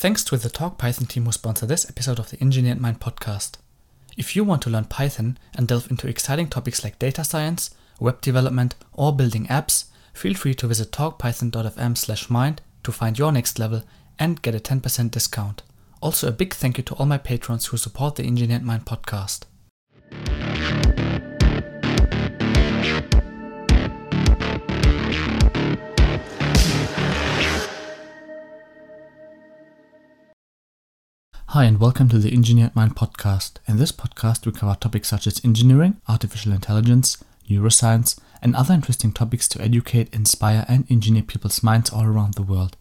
Thanks to the Talk Python team who sponsor this episode of the Engineered Mind podcast. If you want to learn Python and delve into exciting topics like data science, web development, or building apps, feel free to visit talkpython.fm/mind to find your next level and get a 10% discount. Also, a big thank you to all my patrons who support the Engineered Mind podcast. Hi, and welcome to the Engineered Mind podcast. In this podcast, we cover topics such as engineering, artificial intelligence, neuroscience, and other interesting topics to educate, inspire, and engineer people's minds all around the world.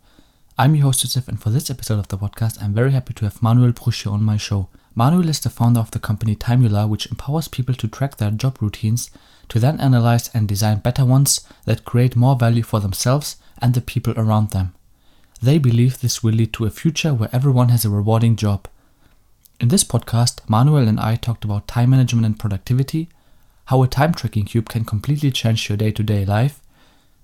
I'm your host, Joseph, and for this episode of the podcast, I'm very happy to have Manuel Bruschi on my show. Manuel is the founder of the company Timeular, which empowers people to track their job routines to then analyze and design better ones that create more value for themselves and the people around them. They believe this will lead to a future where everyone has a rewarding job. In this podcast, Manuel and I talked about time management and productivity, how a time tracking cube can completely change your day to day life,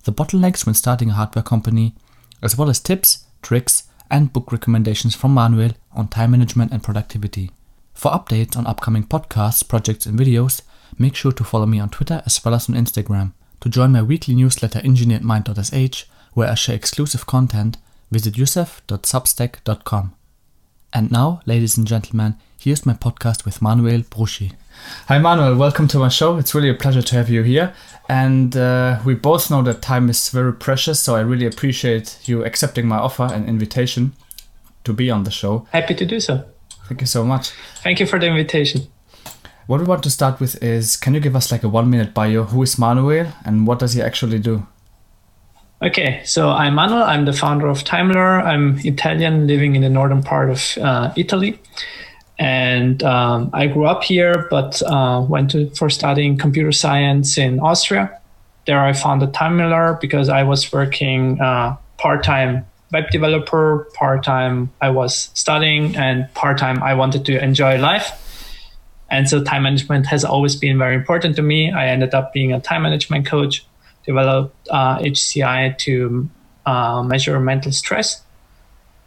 the bottlenecks when starting a hardware company, as well as tips, tricks, and book recommendations from Manuel on time management and productivity. For updates on upcoming podcasts, projects, and videos, make sure to follow me on Twitter as well as on Instagram. To join my weekly newsletter engineeredmind.sh, where I share exclusive content, visit yusuf.substack.com. And now, ladies and gentlemen, here's my podcast with Manuel Bruschi. Hi, Manuel. Welcome to my show. It's really a pleasure to have you here. And uh, we both know that time is very precious, so I really appreciate you accepting my offer and invitation to be on the show. Happy to do so. Thank you so much. Thank you for the invitation. What we want to start with is can you give us like a one minute bio? Who is Manuel and what does he actually do? Okay, so I'm Manuel. I'm the founder of Timeular. I'm Italian, living in the northern part of uh, Italy, and um, I grew up here, but uh, went to, for studying computer science in Austria. There, I founded Timeular because I was working uh, part-time web developer, part-time I was studying, and part-time I wanted to enjoy life. And so, time management has always been very important to me. I ended up being a time management coach developed uh, HCI to uh, measure mental stress.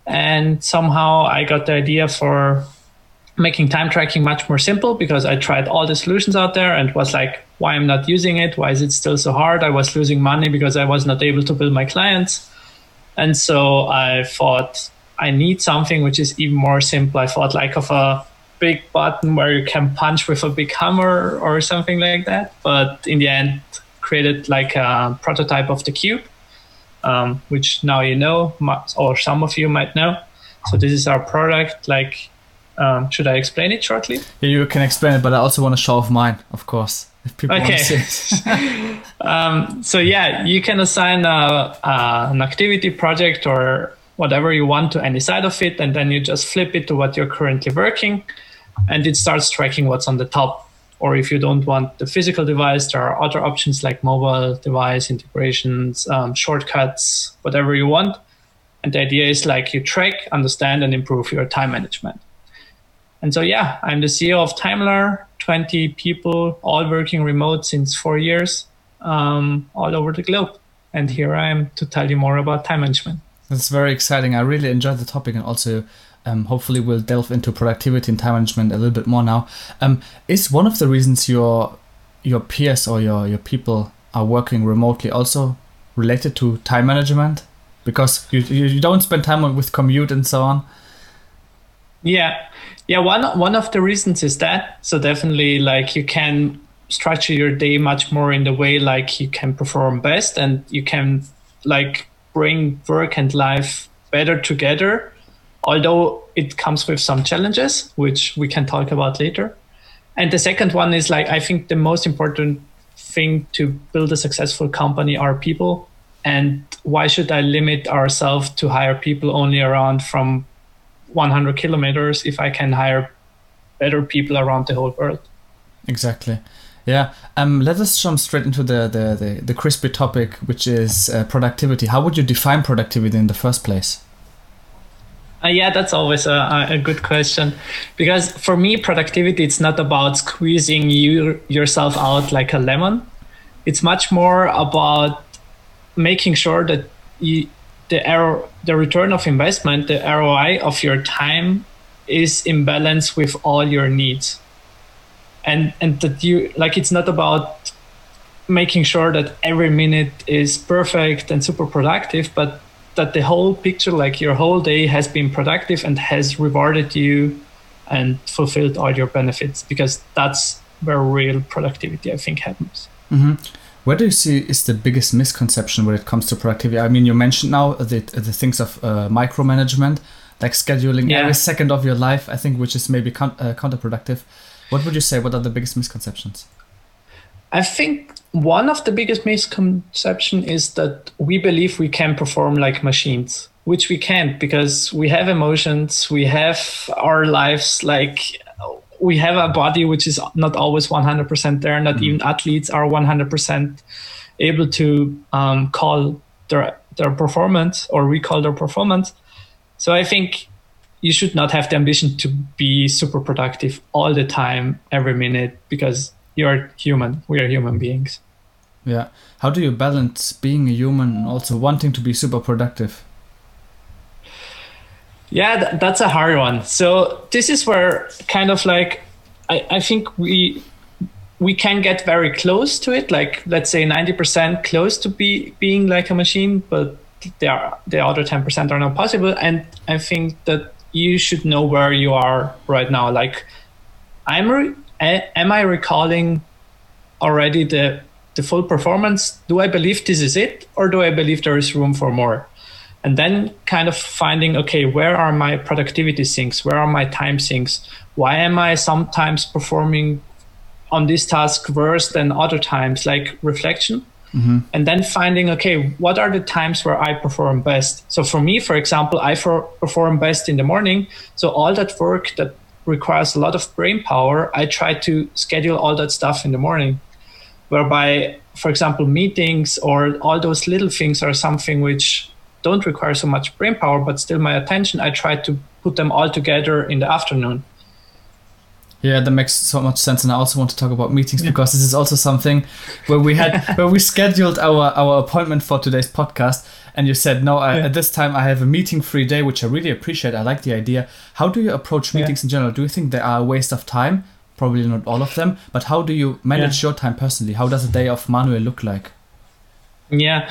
And somehow I got the idea for making time tracking much more simple because I tried all the solutions out there and was like, why am I'm not using it? Why is it still so hard? I was losing money because I was not able to build my clients. And so I thought I need something which is even more simple. I thought like of a big button where you can punch with a big hammer or something like that. But in the end, created like a prototype of the cube, um, which now you know, or some of you might know. So this is our product. Like, um, should I explain it shortly? Yeah, you can explain it, but I also want to show off mine, of course. If people okay. want to see it. um, so yeah, you can assign a, a, an activity project or whatever you want to any side of it, and then you just flip it to what you're currently working, and it starts tracking what's on the top or if you don't want the physical device, there are other options like mobile device integrations, um, shortcuts, whatever you want. And the idea is like you track, understand, and improve your time management. And so, yeah, I'm the CEO of Timeular, 20 people, all working remote since four years, um, all over the globe. And here I am to tell you more about time management. That's very exciting. I really enjoyed the topic and also um, hopefully we'll delve into productivity and time management a little bit more now. Um, is one of the reasons your your peers or your your people are working remotely also related to time management? Because you you don't spend time with commute and so on. Yeah, yeah. One one of the reasons is that. So definitely, like you can structure your day much more in the way like you can perform best, and you can like bring work and life better together although it comes with some challenges, which we can talk about later. And the second one is like, I think the most important thing to build a successful company are people. And why should I limit ourselves to hire people only around from 100 kilometers if I can hire better people around the whole world? Exactly. Yeah. Um, let us jump straight into the, the, the, the crispy topic, which is uh, productivity. How would you define productivity in the first place? Uh, yeah, that's always a, a good question because for me, productivity it's not about squeezing you yourself out like a lemon. It's much more about making sure that you the error, the return of investment, the ROI of your time is in balance with all your needs. And and that you like it's not about making sure that every minute is perfect and super productive, but that the whole picture, like your whole day has been productive and has rewarded you and fulfilled all your benefits because that's where real productivity I think happens. Mm-hmm. Where do you see is the biggest misconception when it comes to productivity? I mean, you mentioned now the the things of uh, micromanagement, like scheduling yeah. every second of your life. I think which is maybe con- uh, counterproductive. What would you say? What are the biggest misconceptions? I think one of the biggest misconception is that we believe we can perform like machines, which we can't because we have emotions, we have our lives like we have a body which is not always 100% there. Not mm even athletes are 100% able to um, call their their performance or recall their performance. So I think you should not have the ambition to be super productive all the time, every minute, because you're human. We are human beings. Yeah. How do you balance being a human and also wanting to be super productive? Yeah, th- that's a hard one. So this is where kind of like I, I think we we can get very close to it, like let's say ninety percent close to be being like a machine, but the the other ten percent are not possible. And I think that you should know where you are right now. Like, I'm re- am I recalling already the the full performance? Do I believe this is it, or do I believe there is room for more? And then kind of finding, okay, where are my productivity sinks? Where are my time sinks? Why am I sometimes performing on this task worse than other times? Like reflection. Mm-hmm. And then finding, okay, what are the times where I perform best? So for me, for example, I for, perform best in the morning. So all that work that requires a lot of brain power, I try to schedule all that stuff in the morning. Whereby, for example, meetings or all those little things are something which don't require so much brain power, but still my attention, I try to put them all together in the afternoon. Yeah, that makes so much sense, and I also want to talk about meetings yeah. because this is also something where we had where we scheduled our our appointment for today's podcast, and you said no. I, yeah. At this time, I have a meeting free day, which I really appreciate. I like the idea. How do you approach meetings yeah. in general? Do you think they are a waste of time? Probably not all of them, but how do you manage your time personally? How does a day of Manuel look like? Yeah,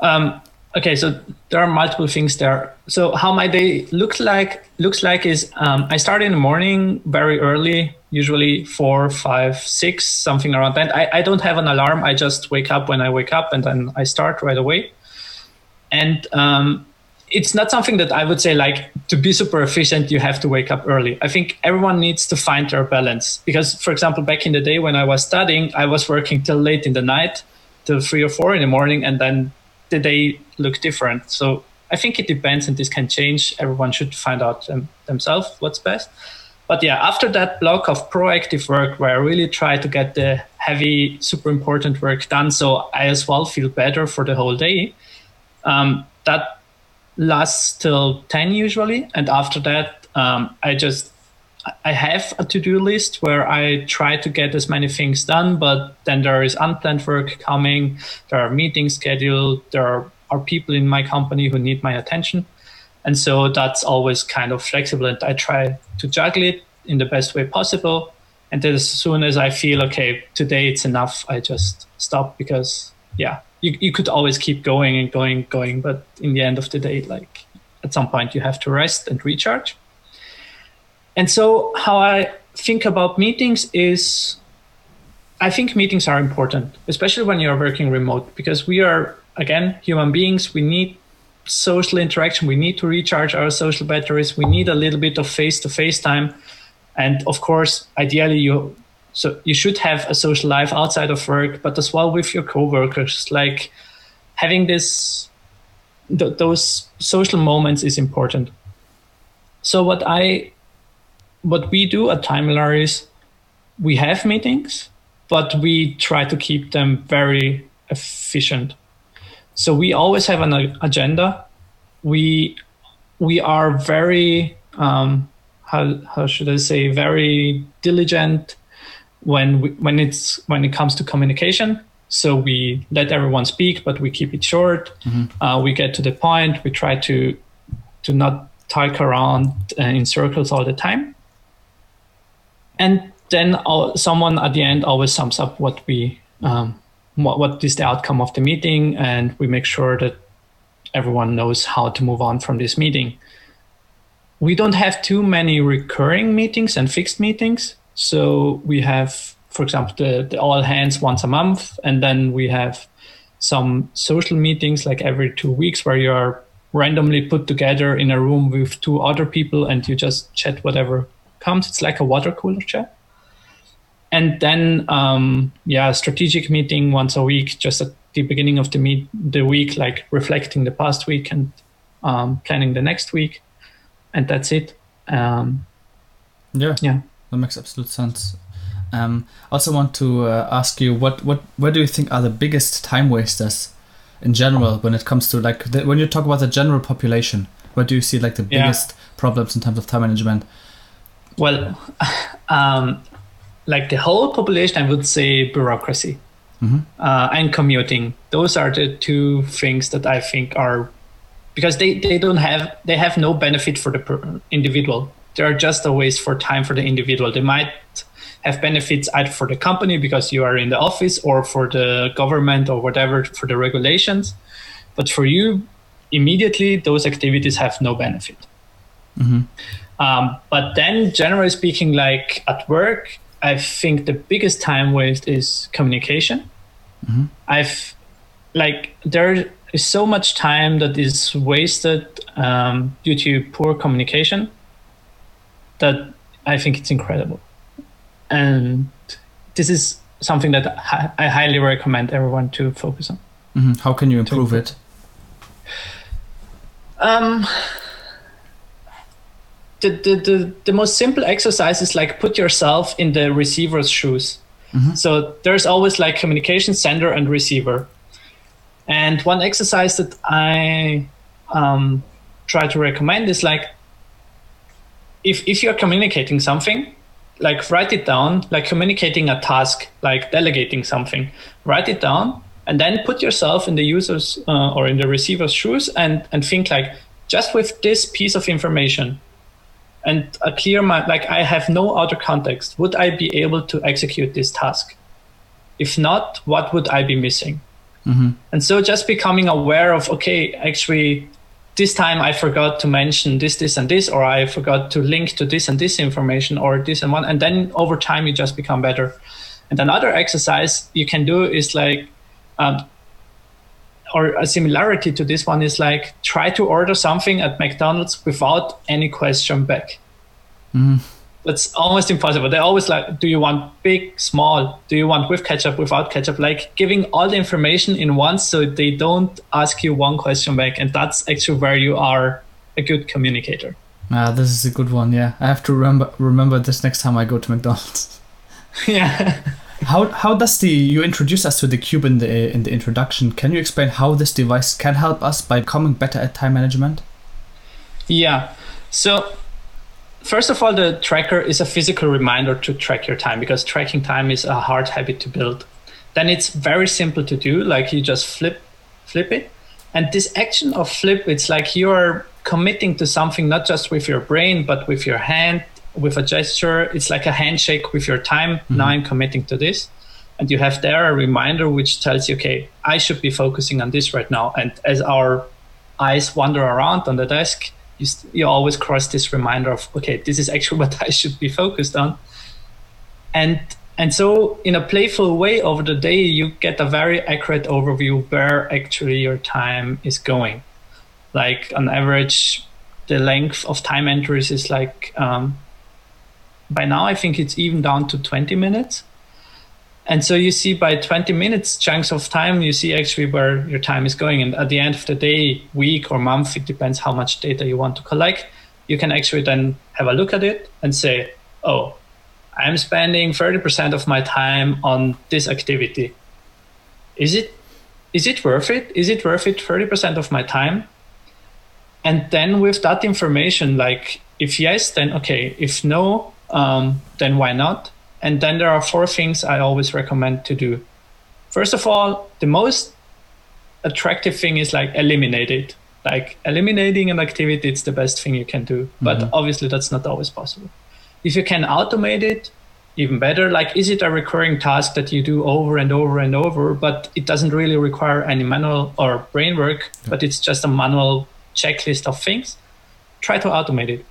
um, okay so there are multiple things there. So how my day looks like looks like is um, i start in the morning very early usually four five six something around that. I, I don't have an alarm. I just wake up when i wake up and then i start right away. And um, it's not something that i would say like to be super efficient you have to wake up early. I think everyone needs to find their balance because for example back in the day when i was studying i was working till late in the night till three or four in the morning and then the day look different. So I think it depends, and this can change. Everyone should find out um, themselves what's best. But yeah, after that block of proactive work where I really try to get the heavy, super important work done, so I as well feel better for the whole day. Um, that lasts till 10 usually. And after that, um, I just I have a to-do list where I try to get as many things done, but then there is unplanned work coming. There are meetings scheduled. There are, people in my company who need my attention, and so that's always kind of flexible. And I try to juggle it in the best way possible. And as soon as I feel okay, today it's enough, I just stop because yeah, you you could always keep going and going, going, but in the end of the day, like at some point you have to rest and recharge and so, how I think about meetings is I think meetings are important, especially when you're working remote, because we are, again, human beings. We need social interaction. We need to recharge our social batteries. We need a little bit of face to face time. And of course, ideally, you so you should have a social life outside of work, but as well with your coworkers. Like having this, th- those social moments is important. So what I what we do at Timeular is we have meetings, but we try to keep them very efficient. So we always have an agenda. We we are very um, how how should I say very diligent when we, when it's when it comes to communication. So we let everyone speak, but we keep it short. Uh, we get to the point. We try to to not talk around uh, in circles all the time. And then someone at the end always sums up what we um, what, what is the outcome of the meeting, and we make sure that everyone knows how to move on from this meeting. We don't have too many recurring meetings and fixed meetings. So we have, for example, the, the all hands once a month, and then we have some social meetings like every two weeks where you're randomly put together in a room with two other people and you just chat whatever comes. It's like a water cooler chat. And then, um, yeah, strategic meeting once a week, just at the beginning of the meet the week, like reflecting the past week and um, planning the next week, and that's it. Um, yeah, yeah, that makes absolute sense. Um, I also want to uh, ask you what what where do you think are the biggest time wasters in general when it comes to like the, when you talk about the general population? Where do you see like the biggest yeah. problems in terms of time management? Well, um, like the whole population, I would say bureaucracy mm-hmm. uh, and commuting. Those are the two things that I think are because they, they don't have they have no benefit for the individual. They are just a waste for time for the individual. They might have benefits either for the company because you are in the office or for the government or whatever for the regulations. But for you, immediately those activities have no benefit. Mm-hmm. Um, but then, generally speaking, like at work, I think the biggest time waste is communication. Mm-hmm. I've like there is so much time that is wasted um, due to poor communication that I think it's incredible, and this is something that I highly recommend everyone to focus on. Mm-hmm. How can you improve it? Um, the, the, the, the most simple exercise is like put yourself in the receiver's shoes. Mm-hmm. So there's always like communication sender and receiver. And one exercise that I um, try to recommend is like if, if you're communicating something, like write it down, like communicating a task, like delegating something, write it down and then put yourself in the user's uh, or in the receiver's shoes and, and think like just with this piece of information, and a clear mind, like I have no other context. Would I be able to execute this task? If not, what would I be missing? Mm-hmm. And so just becoming aware of, okay, actually, this time I forgot to mention this, this, and this, or I forgot to link to this and this information, or this and one. And then over time, you just become better. And another exercise you can do is like, um, or a similarity to this one is like try to order something at McDonald's without any question back. Mm. That's almost impossible. They always like, do you want big, small? Do you want with ketchup, without ketchup? Like giving all the information in once so they don't ask you one question back. And that's actually where you are a good communicator. Ah, this is a good one. Yeah, I have to remember remember this next time I go to McDonald's. yeah. How how does the you introduce us to the cube in the in the introduction? Can you explain how this device can help us by becoming better at time management? Yeah. So first of all, the tracker is a physical reminder to track your time because tracking time is a hard habit to build. Then it's very simple to do. Like you just flip flip it, and this action of flip, it's like you're committing to something not just with your brain but with your hand with a gesture. It's like a handshake with your time. Mm-hmm. Now I'm committing to this. And you have there a reminder which tells you, okay, I should be focusing on this right now. And as our eyes wander around on the desk, you, you always cross this reminder of, okay, this is actually what I should be focused on. And and so, in a playful way, over the day, you get a very accurate overview where actually your time is going. Like on average, the length of time entries is like um, by now I think it's even down to 20 minutes. And so you see by 20 minutes chunks of time, you see actually where your time is going. And at the end of the day, week or month, it depends how much data you want to collect. You can actually then have a look at it and say, oh, I'm spending 30% of my time on this activity. Is it is it worth it? Is it worth it 30% of my time? And then with that information, like if yes, then okay. If no, um, then why not? And then there are four things I always recommend to do. first of all, the most attractive thing is like eliminate it. Like eliminating an activity, it's the best thing you can do. But Mhm. obviously, that's not always possible. If you can automate it, even better. Like, is it a recurring task that you do over and over and over, but it doesn't really require any manual or brain work, but it's just a manual checklist of things? Try to automate it.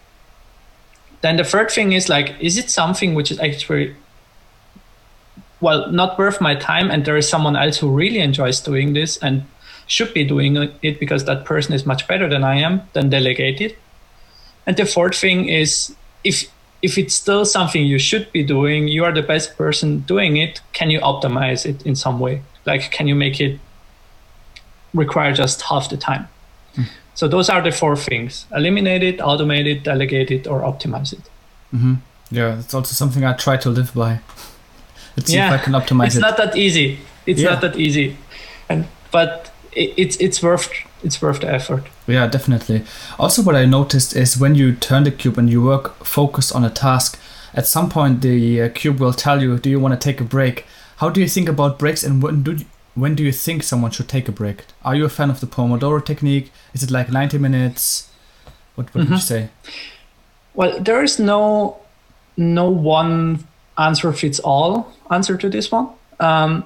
Then the third thing is like, is it something which is actually well, not worth my time, and there is someone else who really enjoys doing this and should be doing it because that person is much better than I am, then delegate it. And the fourth thing is if if it's still something you should be doing, you are the best person doing it, can you optimize it in some way? Like can you make it require just half the time? So those are the four things. Eliminate it, automate it, delegate it, or optimize it. Mm-hmm. Yeah, it's also something I try to live by. Let's see Yeah, if I can optimize it's it. It's not that easy. It's Yeah. not that easy. And but it, it's it's worth it's worth the effort. Yeah, definitely. Also, what I noticed is when you turn the cube and you work focused on a task, at some point the uh, cube will tell you, "Do you want to take a break?" How do you think about breaks, and when do you, when do you think someone should take a break? Are you a fan of the Pomodoro technique? Is it like ninety minutes? What what would you Mhm. say? Well, there is no no one answer fits all answer to this one. Um,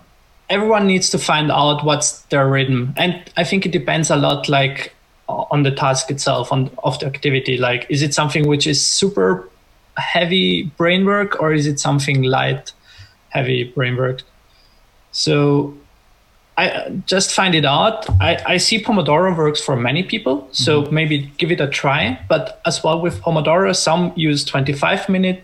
everyone needs to find out what's their rhythm, and I think it depends a lot, like on the task itself, on of the activity. Like, is it something which is super heavy brain work, or is it something light, heavy brain work? So I just find it out. I, I see Pomodoro works for many people, so maybe give it a try. But as well with Pomodoro, some use 25 minute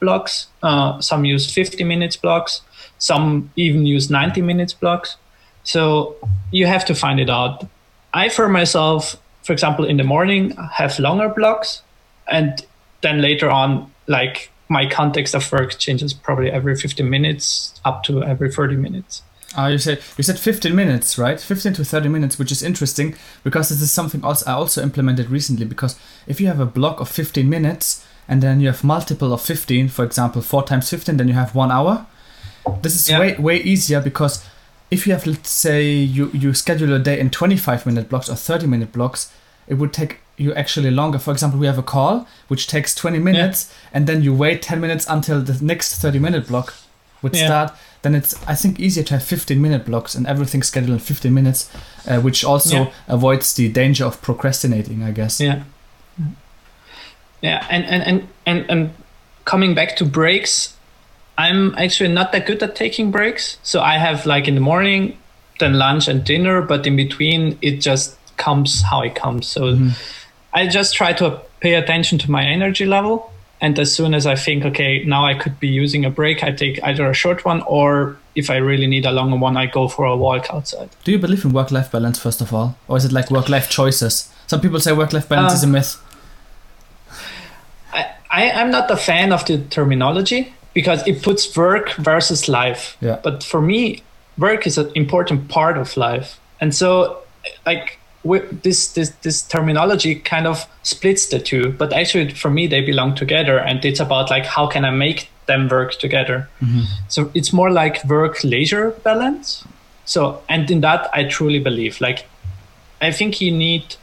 blocks, uh, some use 50 minutes blocks, some even use 90 minutes blocks. So you have to find it out. I, for myself, for example, in the morning, have longer blocks, and then later on, like my context of work changes probably every 15 minutes up to every 30 minutes. Uh, you said you said 15 minutes, right? 15 to 30 minutes, which is interesting because this is something else I also implemented recently. Because if you have a block of 15 minutes and then you have multiple of 15, for example, four times 15, then you have one hour. This is Yeah. way way easier because if you have, let's say, you you schedule a day in 25 minute blocks or 30 minute blocks, it would take you actually longer. For example, we have a call which takes 20 minutes, and then you wait 10 minutes until the next 30 minute block would Yeah. start. Then it's I think easier to have 15 minute blocks and everything scheduled in 15 minutes, uh, which also Yeah. avoids the danger of procrastinating, I guess. Yeah. Yeah, and and and and, and coming back to breaks, I'm actually not that good at taking breaks. So I have like in the morning, then lunch and dinner, but in between it just comes how it comes. So I just try to pay attention to my energy level. And as soon as I think, okay, now I could be using a break, I take either a short one or if I really need a longer one, I go for a walk outside. Do you believe in work life balance first of all, or is it like work life choices? Some people say work life balance Uh, is a myth. I, I, I'm not a fan of the terminology because it puts work versus life. Yeah. But for me, work is an important part of life. And so, like, this, this, this terminology kind of splits the two. But actually, for me, they belong together. And it's about, like, how can I make them work together? Mm-hmm. So it's more like work leisure balance. So, and in that, I truly believe. Like, I think you need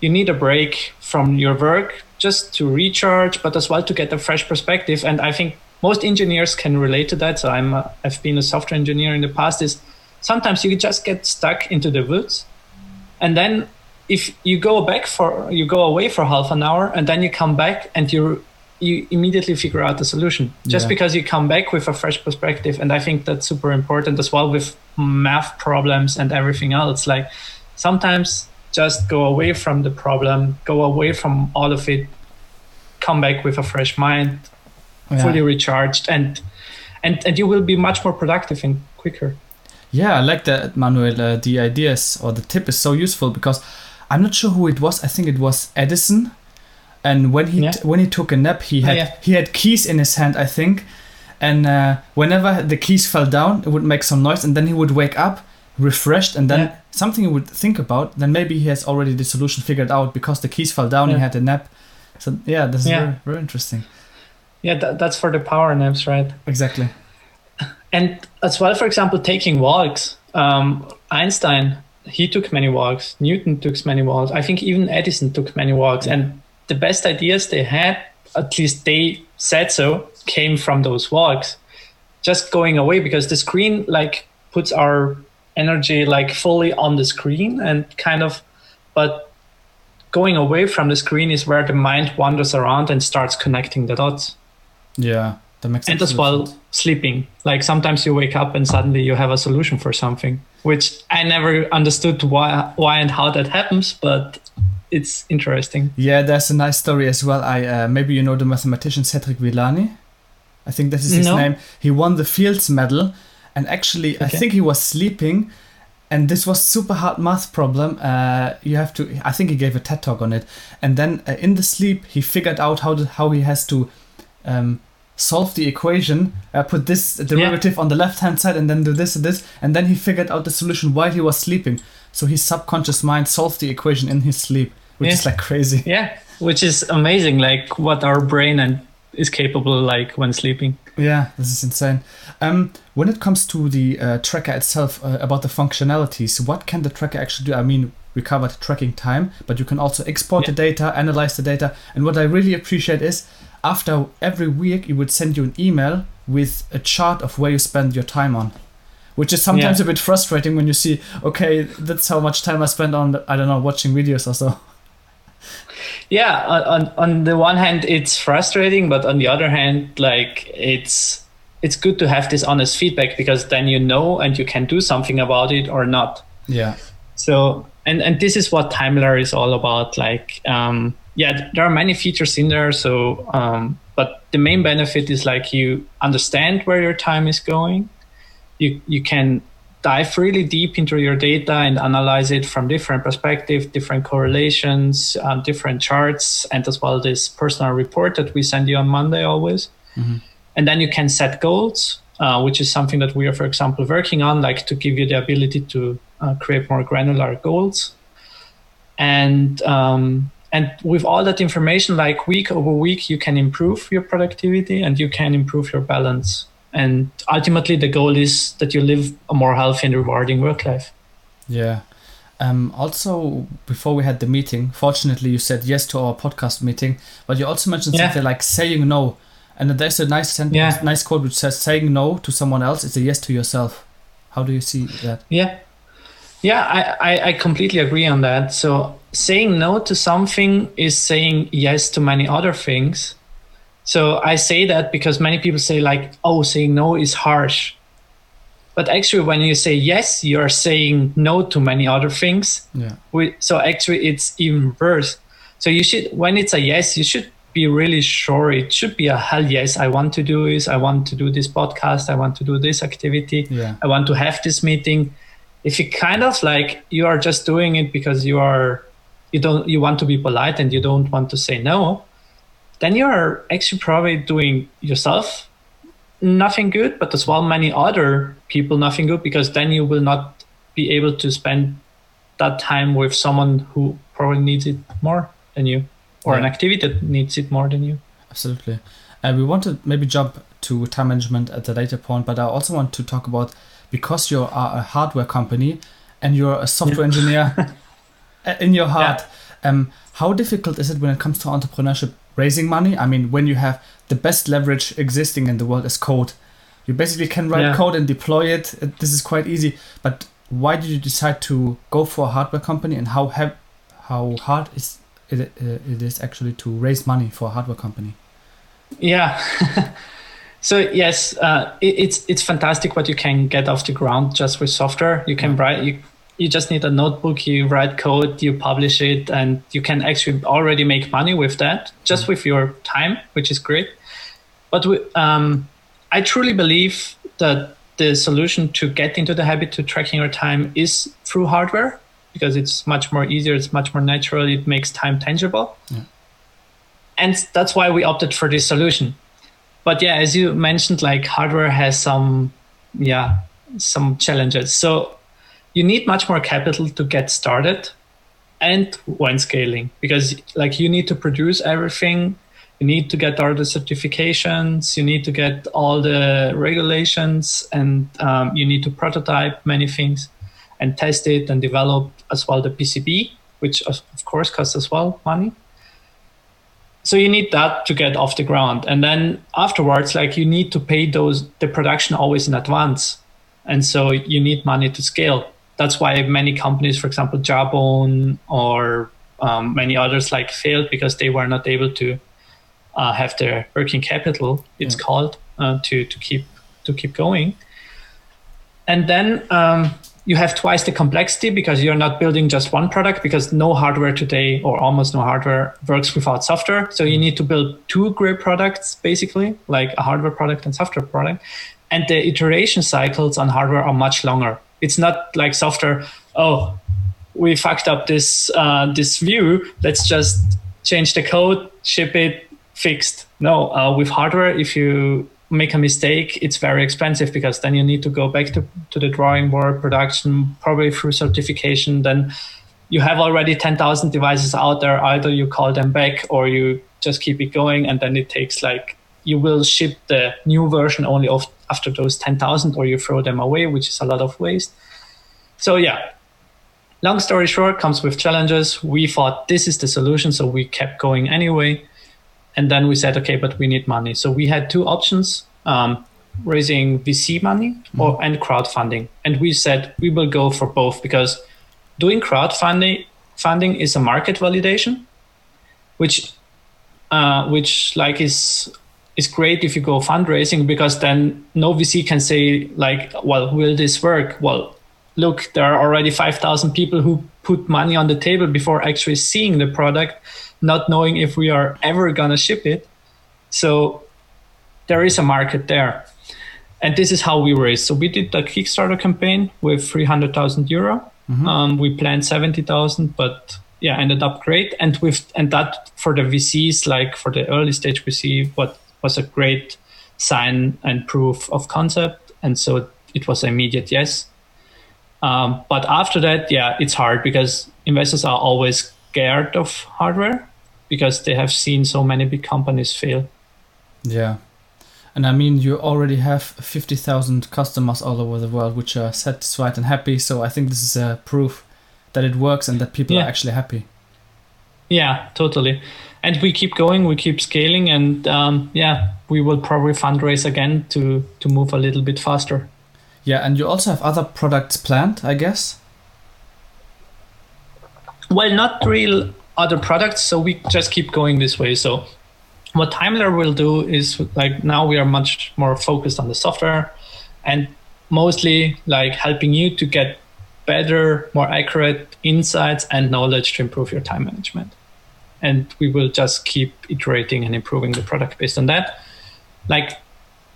you need a break from your work just to recharge, but as well to get a fresh perspective. And I think most engineers can relate to that. So I'm a, I've been a software engineer in the past. Is sometimes you just get stuck into the woods, and then if you go back for you go away for half an hour, and then you come back and you you immediately figure out the solution just Yeah. because you come back with a fresh perspective. And I think that's super important as well with math problems and everything else. Like sometimes just go away from the problem, go away from all of it, come back with a fresh mind, Yeah. fully recharged, and and and you will be much more productive and quicker. Yeah, I like that, Manuel. Uh, the ideas or the tip is so useful because I'm not sure who it was. I think it was Edison. And when he Yeah. when he took a nap, he Ah, had yeah. he had keys in his hand, I think. And uh, whenever the keys fell down, it would make some noise, and then he would wake up refreshed, and then Yeah. something he would think about. Then maybe he has already the solution figured out because the keys fell down. He had a nap. So yeah, this is very very interesting. Yeah, that, that's for the power naps, right? Exactly. And as well, for example, taking walks. Um, Einstein, he took many walks. Newton took many walks. I think even Edison took many walks. And the best ideas they had, at least they said so, came from those walks. Just going away because the screen like puts our energy like fully on the screen and kind of, but going away from the screen is where the mind wanders around and starts connecting the dots. Yeah, and as well sense. sleeping like sometimes you wake up and suddenly you have a solution for something which i never understood why why and how that happens but it's interesting Yeah, there's a nice story as well. I uh, maybe you know the mathematician Cedric Villani. I think that is his No. name. He won the Fields Medal, and actually, I think he was sleeping, and this was super hard math problem. Uh, you have to. I think he gave a TED talk on it, and then uh, in the sleep he figured out how to, how he has to um, solve the equation. Uh, put this derivative on the left hand side, and then do this and this, and then he figured out the solution while he was sleeping. So his subconscious mind solved the equation in his sleep, which Yeah. is like crazy. yeah which is amazing like what our brain and is capable like when sleeping Yeah, this is insane. Um, when it comes to the uh, tracker itself, uh, about the functionalities, what can the tracker actually do? I mean, we covered tracking time, but you can also export the data, analyze the data. And what I really appreciate is after every week, it would send you an email with a chart of where you spend your time on. Which is sometimes Yeah. a bit frustrating when you see, okay, that's how much time I spend on, I don't know, watching videos or so. yeah on, on the one hand it's frustrating but on the other hand like it's it's good to have this honest feedback because then you know and you can do something about it or not Yeah. so and and this is what Timeular is all about like um yeah there are many features in there so um but the main benefit is like you understand where your time is going. You you can dive really deep into your data and analyze it from different perspectives different correlations um, different charts and as well this personal report that we send you on monday always. And then you can set goals uh, which is something that we are for example working on like to give you the ability to uh, create more granular goals. And um, and with all that information like week over week you can improve your productivity and you can improve your balance and ultimately the goal is that you live a more healthy and rewarding work life Yeah. Um, also, before we had the meeting, fortunately, you said yes to our podcast meeting, but you also mentioned Yeah. something like saying no. And there's a nice sentence, Yeah. nice quote which says, "Saying no to someone else is a yes to yourself." How do you see that? Yeah. Yeah, I, I, I completely agree on that. So saying no to something is saying yes to many other things. So I say that because many people say like, oh, saying no is harsh. But actually when you say yes, you're saying no to many other things. Yeah. We- So actually it's even worse. So you should when it's a yes, you should be really sure it should be a hell yes. I want to do this. I want to do this podcast. I want to do this activity. Yeah. I want to have this meeting. If you kind of like you are just doing it because you are you don't you want to be polite and you don't want to say no, then you are actually probably doing yourself nothing good, but as well many other people nothing good because then you will not be able to spend that time with someone who probably needs it more than you or an activity that needs it more than you. Absolutely. And we want to maybe jump to time management at a later point, but I also want to talk about because you are a hardware company and you're a software engineer uh, in your heart. Um, how difficult is it when it comes to entrepreneurship raising money? I mean, when you have the best leverage existing in the world is code, you basically can write Yeah. code and deploy it. This is quite easy. But why did you decide to go for a hardware company, and how have how hard is it, uh, it is actually to raise money for a hardware company? Yeah. so yes, uh, it, it's it's fantastic what you can get off the ground just with software. You can write you you just need a notebook. You write code, you publish it, and you can actually already make money with that just with your time, which is great. But we, um, I truly believe that the solution to get into the habit to tracking your time is through hardware because it's much more easier, it's much more natural, it makes time tangible. And that's why we opted for this solution. But yeah, as you mentioned, like hardware has some, yeah, some challenges. So you need much more capital to get started and when scaling because like you need to produce everything. You need to get all the certifications. You need to get all the regulations and um, you need to prototype many things and test it and develop as well the pcb which of course costs as well money. So you need that to get off the ground. And then afterwards like you need to pay those the production always in advance. And so you need money to scale that's why many companies for example jawbone or um, many others like failed because they were not able to uh, have their working capital, it's yeah. called, uh, to to keep to keep going. And then um, you have twice the complexity because you're not building just one product because no hardware today or almost no hardware works without software. So you need to build two great products basically, like a hardware product and software product. And the iteration cycles on hardware are much longer. It's not like software. Oh, we fucked up this uh, this view. Let's just change the code, ship it, fixed. No, uh, with hardware, if you make a mistake, it's very expensive because then you need to go back to, to the drawing board, production, probably through certification. Then you have already 10,000 devices out there. Either you call them back or you just keep it going. And then it takes like, you will ship the new version only of, after those 10,000 or you throw them away, which is a lot of waste. So yeah, long story short comes with challenges. We thought this is the solution. So we kept going anyway and then we said, okay, but we need money. So we had two options: um, raising VC money or mm-hmm. and crowdfunding. And we said we will go for both because doing crowdfunding funding is a market validation, which uh, which like is is great if you go fundraising because then no VC can say like, well, will this work? Well, look, there are already five thousand people who put money on the table before actually seeing the product not knowing if we are ever going to ship it. So there is a market there. And this is how we raised. So we did the Kickstarter campaign with 300,000 euro. Mm-hmm. Um, we planned 70,000, but yeah, ended up great. And with and that for the VCs, like for the early stage VC, what was a great sign and proof of concept. And so it was an immediate yes. Um, but after that, yeah, it's hard because investors are always scared of hardware because they have seen so many big companies fail. Yeah. And I mean, you already have 50,000 customers all over the world which are satisfied and happy. So I think this is a proof that it works and that people yeah. are actually happy. Yeah, totally. And we keep going, we keep scaling, and um, yeah, we will probably fundraise again to to move a little bit faster. Yeah, and you also have other products planned, I guess. Well, not real other products. So we just keep going this way. So what Timeular will do is like now we are much more focused on the software and mostly like helping you to get better, more accurate insights and knowledge to improve your time management. And we will just keep iterating and improving the product based on that. Like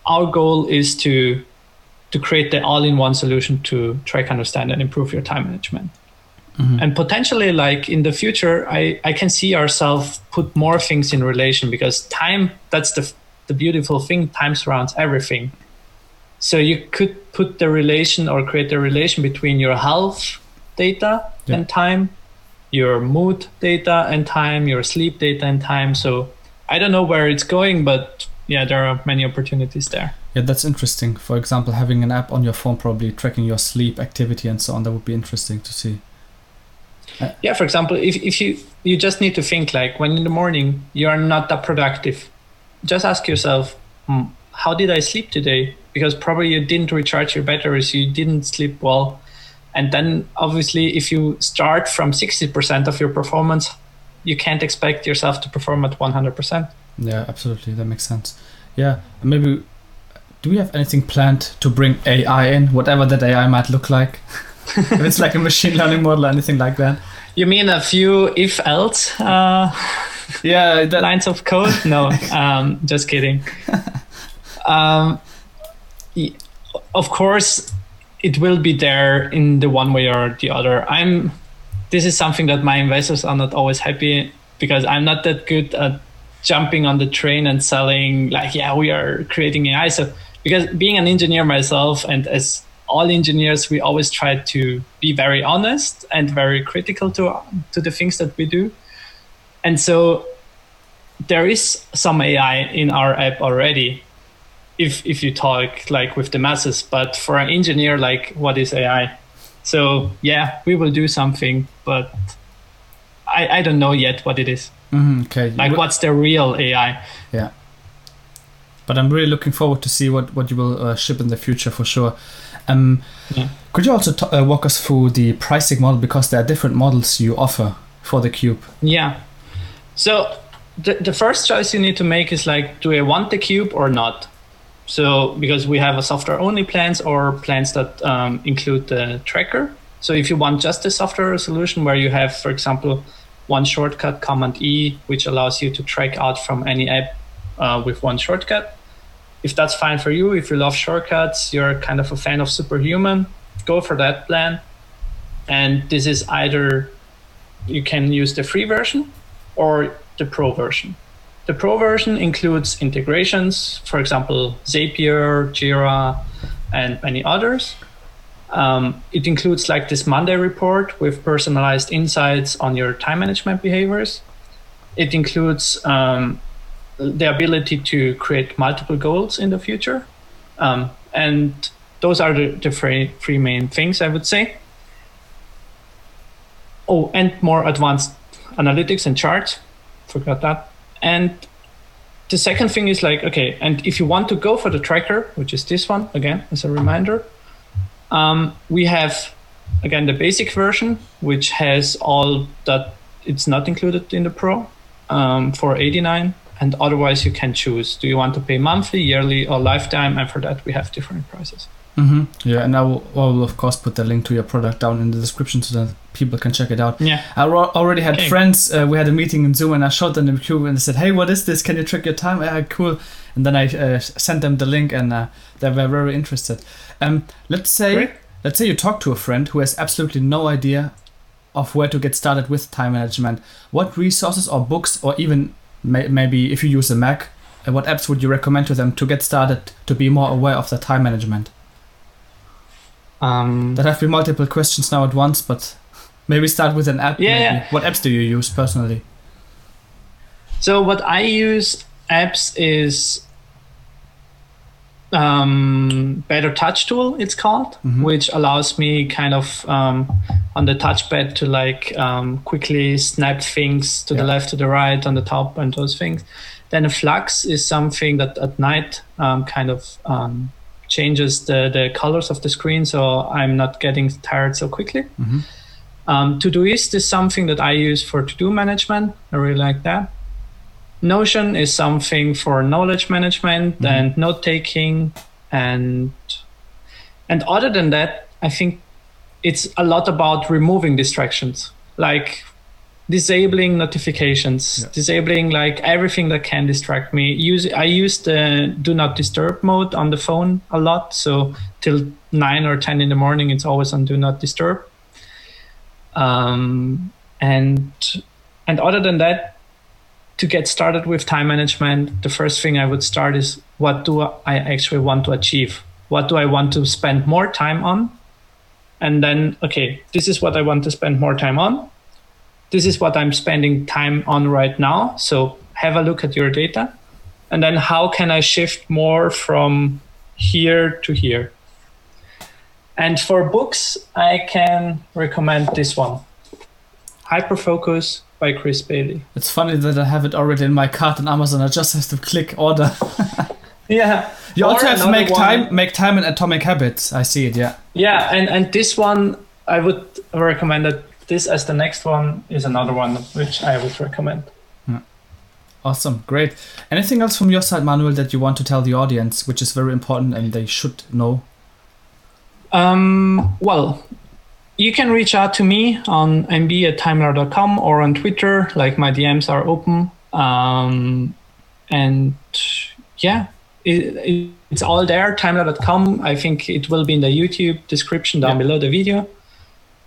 our goal is to to create the all-in-one solution to track, understand, and improve your time management. Mm-hmm. And potentially, like in the future, I, I can see ourselves put more things in relation because time, that's the, the beautiful thing, time surrounds everything. So you could put the relation or create a relation between your health data yeah. and time, your mood data and time, your sleep data and time. So I don't know where it's going, but yeah, there are many opportunities there. Yeah, that's interesting. For example, having an app on your phone probably tracking your sleep activity and so on, that would be interesting to see yeah for example if, if you you just need to think like when in the morning you are not that productive just ask yourself hmm, how did i sleep today because probably you didn't recharge your batteries you didn't sleep well and then obviously if you start from 60% of your performance you can't expect yourself to perform at 100% yeah absolutely that makes sense yeah maybe do we have anything planned to bring ai in whatever that ai might look like if it's like a machine learning model, or anything like that. You mean a few if else uh, yeah, that... lines of code? No, um, just kidding. Um, of course, it will be there in the one way or the other. I'm. This is something that my investors are not always happy because I'm not that good at jumping on the train and selling like, yeah, we are creating AI. So because being an engineer myself and as all engineers we always try to be very honest and very critical to to the things that we do and so there is some AI in our app already. If if you talk like with the masses, but for an engineer, like what is AI? So yeah, we will do something, but I I don't know yet what it is. hmm okay. Like You- what's the real AI? Yeah. But I'm really looking forward to see what, what you will uh, ship in the future for sure. Um, Yeah. Could you also t- uh, walk us through the pricing model because there are different models you offer for the cube? Yeah. So the, the first choice you need to make is like, do I want the cube or not? So because we have a software only plans or plans that um, include the tracker. So if you want just a software solution where you have, for example, one shortcut, Command E, which allows you to track out from any app uh, with one shortcut. If that's fine for you, if you love shortcuts, you're kind of a fan of Superhuman, go for that plan. And this is either you can use the free version or the pro version. The pro version includes integrations, for example, Zapier, Jira, and many others. Um, it includes like this Monday report with personalized insights on your time management behaviors. It includes um, the ability to create multiple goals in the future. Um, and those are the, the three, three main things I would say. Oh, and more advanced analytics and charts. Forgot that. And the second thing is like, okay, and if you want to go for the tracker, which is this one, again, as a reminder, um, we have, again, the basic version, which has all that it's not included in the Pro um, for 89. And otherwise, you can choose do you want to pay monthly, yearly, or lifetime? And for that, we have different prices. Mm-hmm. Yeah, and I will, I will of course put the link to your product down in the description so that people can check it out. Yeah. I ro- already had Okay. friends. Uh, we had a meeting in Zoom, and I showed them the cube, and they said, "Hey, what is this? Can you track your time?" Yeah, cool. And then I uh, sent them the link, and uh, they were very interested. Um, let's say, Great. let's say you talk to a friend who has absolutely no idea of where to get started with time management. What resources or books, or even may- maybe if you use a Mac, uh, what apps would you recommend to them to get started to be more aware of their time management? Um, That have been multiple questions now at once, but maybe start with an app. Yeah, maybe. yeah. What apps do you use personally? So what I use apps is um, Better Touch Tool. It's called, Mhm. which allows me kind of um, on the touchpad to like um, quickly snap things to Yeah. the left, to the right, on the top, and those things. Then a Flux is something that at night um, kind of um, changes the the colors of the screen, so I'm not getting tired so quickly. Mhm. Um, Todoist is something that I use for to-do management. I really like that. Notion is something for knowledge management Mhm. and note taking, and and other than that, I think it's a lot about removing distractions, like disabling notifications, Yeah. disabling like everything that can distract me. Use I use the do not disturb mode on the phone a lot, so till nine or ten in the morning, it's always on do not disturb. Um, and and other than that, to get started with time management, the first thing I would start is what do I actually want to achieve? What do I want to spend more time on? And then, okay, this is what I want to spend more time on. This is what I'm spending time on right now. So have a look at your data. And then how can I shift more from here to here? And for books, I can recommend this one Hyperfocus by Chris Bailey. It's funny that I have it already in my cart on Amazon. I just have to click order. Yeah. You Or also have to make one- time, make time, and atomic habits. I see it. Yeah. Yeah, and, and this one, I would recommend that this as the next one is another one which I would recommend. Awesome. Great. Anything else from your side, Manuel, that you want to tell the audience, which is very important and they should know? Um, well, you can reach out to me on mb at timeular.com or on Twitter. Like my DMs are open. Um, and yeah, it, it, it's all there, timeular.com. I think it will be in the YouTube description down Yeah. below the video.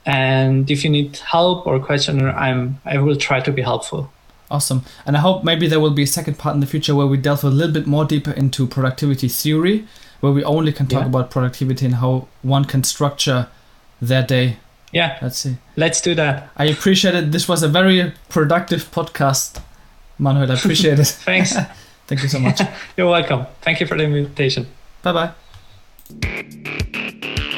And if you need help or question, I'm I will try to be helpful. Awesome. And I hope maybe there will be a second part in the future where we delve a little bit more deeper into productivity theory, where we only can talk Yeah. about productivity and how one can structure their day. Yeah, Let's see. let's do that. I appreciate it. This was a very productive podcast. Manuel, I appreciate it. Thanks. Thank you so much. You're welcome. Thank you for the invitation. bye bye.